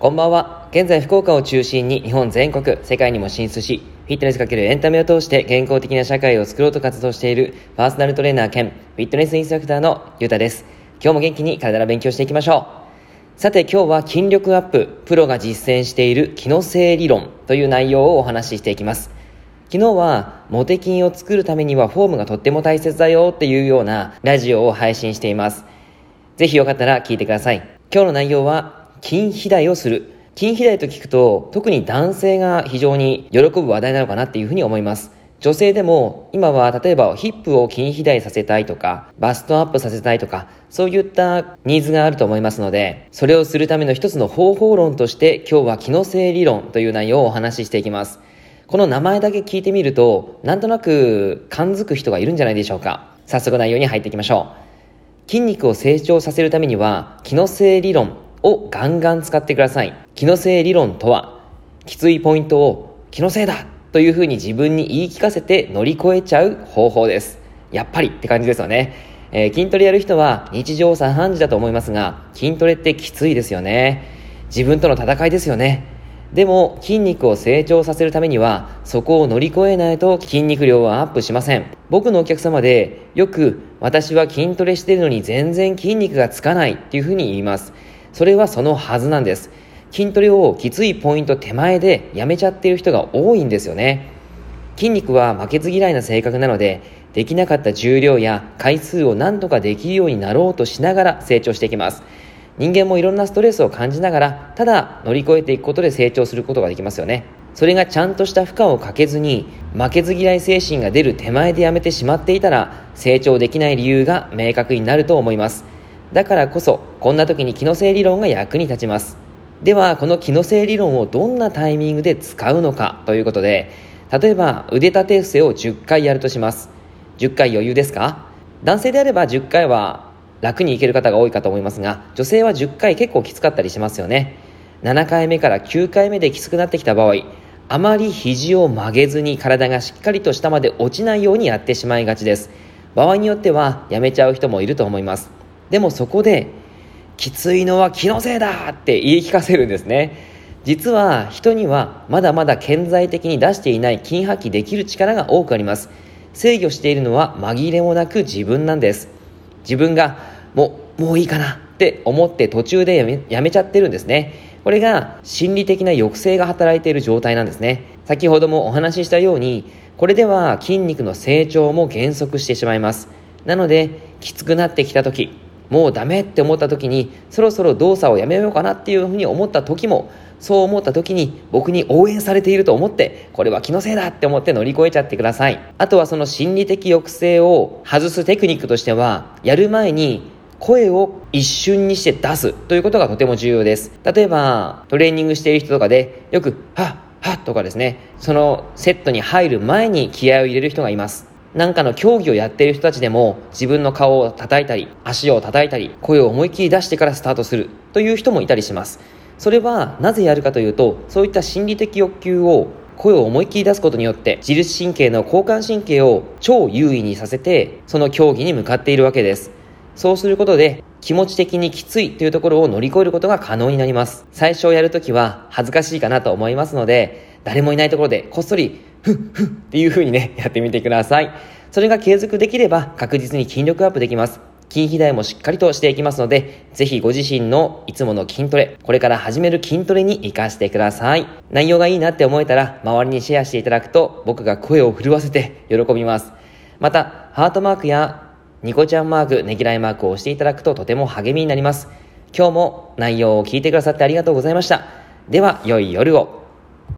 こんばんは。現在福岡を中心に日本全国、世界にも進出し、フィットネスかけるエンタメを通して健康的な社会を作ろうと活動しているパーソナルトレーナー兼フィットネスインストラクターのゆうたです。今日も元気に体の勉強していきましょう。さて今日は筋力アップ、プロが実践している機能性理論という内容をお話ししていきます。昨日はモテ筋を作るためにはフォームがとっても大切だよっていうようなラジオを配信しています。ぜひよかったら聞いてください。今日の内容は筋肥大をする。筋肥大と聞くと、特に男性が非常に喜ぶ話題なのかなっていうふうに思います。女性でも今は例えばヒップを筋肥大させたいとか、バストアップさせたいとか、そういったニーズがあると思いますので、それをするための一つの方法論として今日は機能性理論という内容をお話ししていきます。この名前だけ聞いてみると、なんとなく感づく人がいるんじゃないでしょうか。早速内容に入っていきましょう。筋肉を成長させるためには、機能性理論をガンガン使ってください。気のせい理論とは、きついポイントを気のせいだというふうに自分に言い聞かせて乗り越えちゃう方法です。やっぱりって感じですよね。えー、筋トレやる人は日常茶飯事だと思いますが、筋トレってきついですよね。自分との戦いですよね。でも筋肉を成長させるためにはそこを乗り越えないと筋肉量はアップしません僕のお客様でよく私は筋トレしてるのに全然筋肉がつかないっていうふうに言いますそれはそのはずなんです。筋トレをきついポイント手前でやめちゃっている人が多いんですよね。筋肉は負けず嫌いな性格なので、できなかった重量や回数を何とかできるようになろうとしながら成長していきます。人間もいろんなストレスを感じながら、ただ乗り越えていくことで成長することができますよね。それがちゃんとした負荷をかけずに、負けず嫌い精神が出る手前でやめてしまっていたら、成長できない理由が明確になると思います。だからこそこんな時に機能性理論が役に立ちます。ではこの機能性理論をどんなタイミングで使うのかということで例えば腕立て伏せを10回やるとします。10回余裕ですか？男性であれば10回は楽にいける方が多いかと思いますが女性は10回結構きつかったりしますよね。7回目から9回目できつくなってきた場合あまり肘を曲げずに体がしっかりと下まで落ちないようにやってしまいがちです。場合によってはやめちゃう人もいると思います。でもそこで、きついのは気のせいだって言い聞かせるんですね。実は人にはまだまだ顕在的に出していない筋発揮できる力が多くあります。制御しているのは紛れもなく自分なんです。自分がもう、もういいかなって思って途中でやめやめちゃってるんですね。これが心理的な抑制が働いている状態なんですね。先ほどもお話ししたように、これでは筋肉の成長も減速してしまいます。なので、きつくなってきた時、もうダメって思った時にそろそろ動作をやめようかなっていうふうに思った時もそう思った時に僕に応援されていると思ってこれは気のせいだって思って乗り越えちゃってください。あとはその心理的抑制を外すテクニックとしてはやる前に声を一瞬にして出すということがとても重要です。例えばトレーニングしている人とかでよく「はっはっ」とかですねそのセットに入る前に気合を入れる人がいます。なんかの競技をやっている人たちでも自分の顔を叩いたり足を叩いたり声を思い切り出してからスタートするという人もいたりします。それはなぜやるかというとそういった心理的欲求を声を思い切り出すことによって自律神経の交感神経を超優位にさせてその競技に向かっているわけです。そうすることで気持ち的にきついというところを乗り越えることが可能になります。最初やるときは恥ずかしいかなと思いますので誰もいないところでこっそりふっふっっていう風にね、やってみてください。それが継続できれば確実に筋力アップできます。筋肥大もしっかりとしていきますので、ぜひご自身のいつもの筋トレ、これから始める筋トレに活かしてください。内容がいいなって思えたら、周りにシェアしていただくと、僕が声を震わせて喜びます。また、ハートマークやニコちゃんマーク、ねぎらいマークを押していただくととても励みになります。今日も内容を聞いてくださってありがとうございました。では、良い夜を。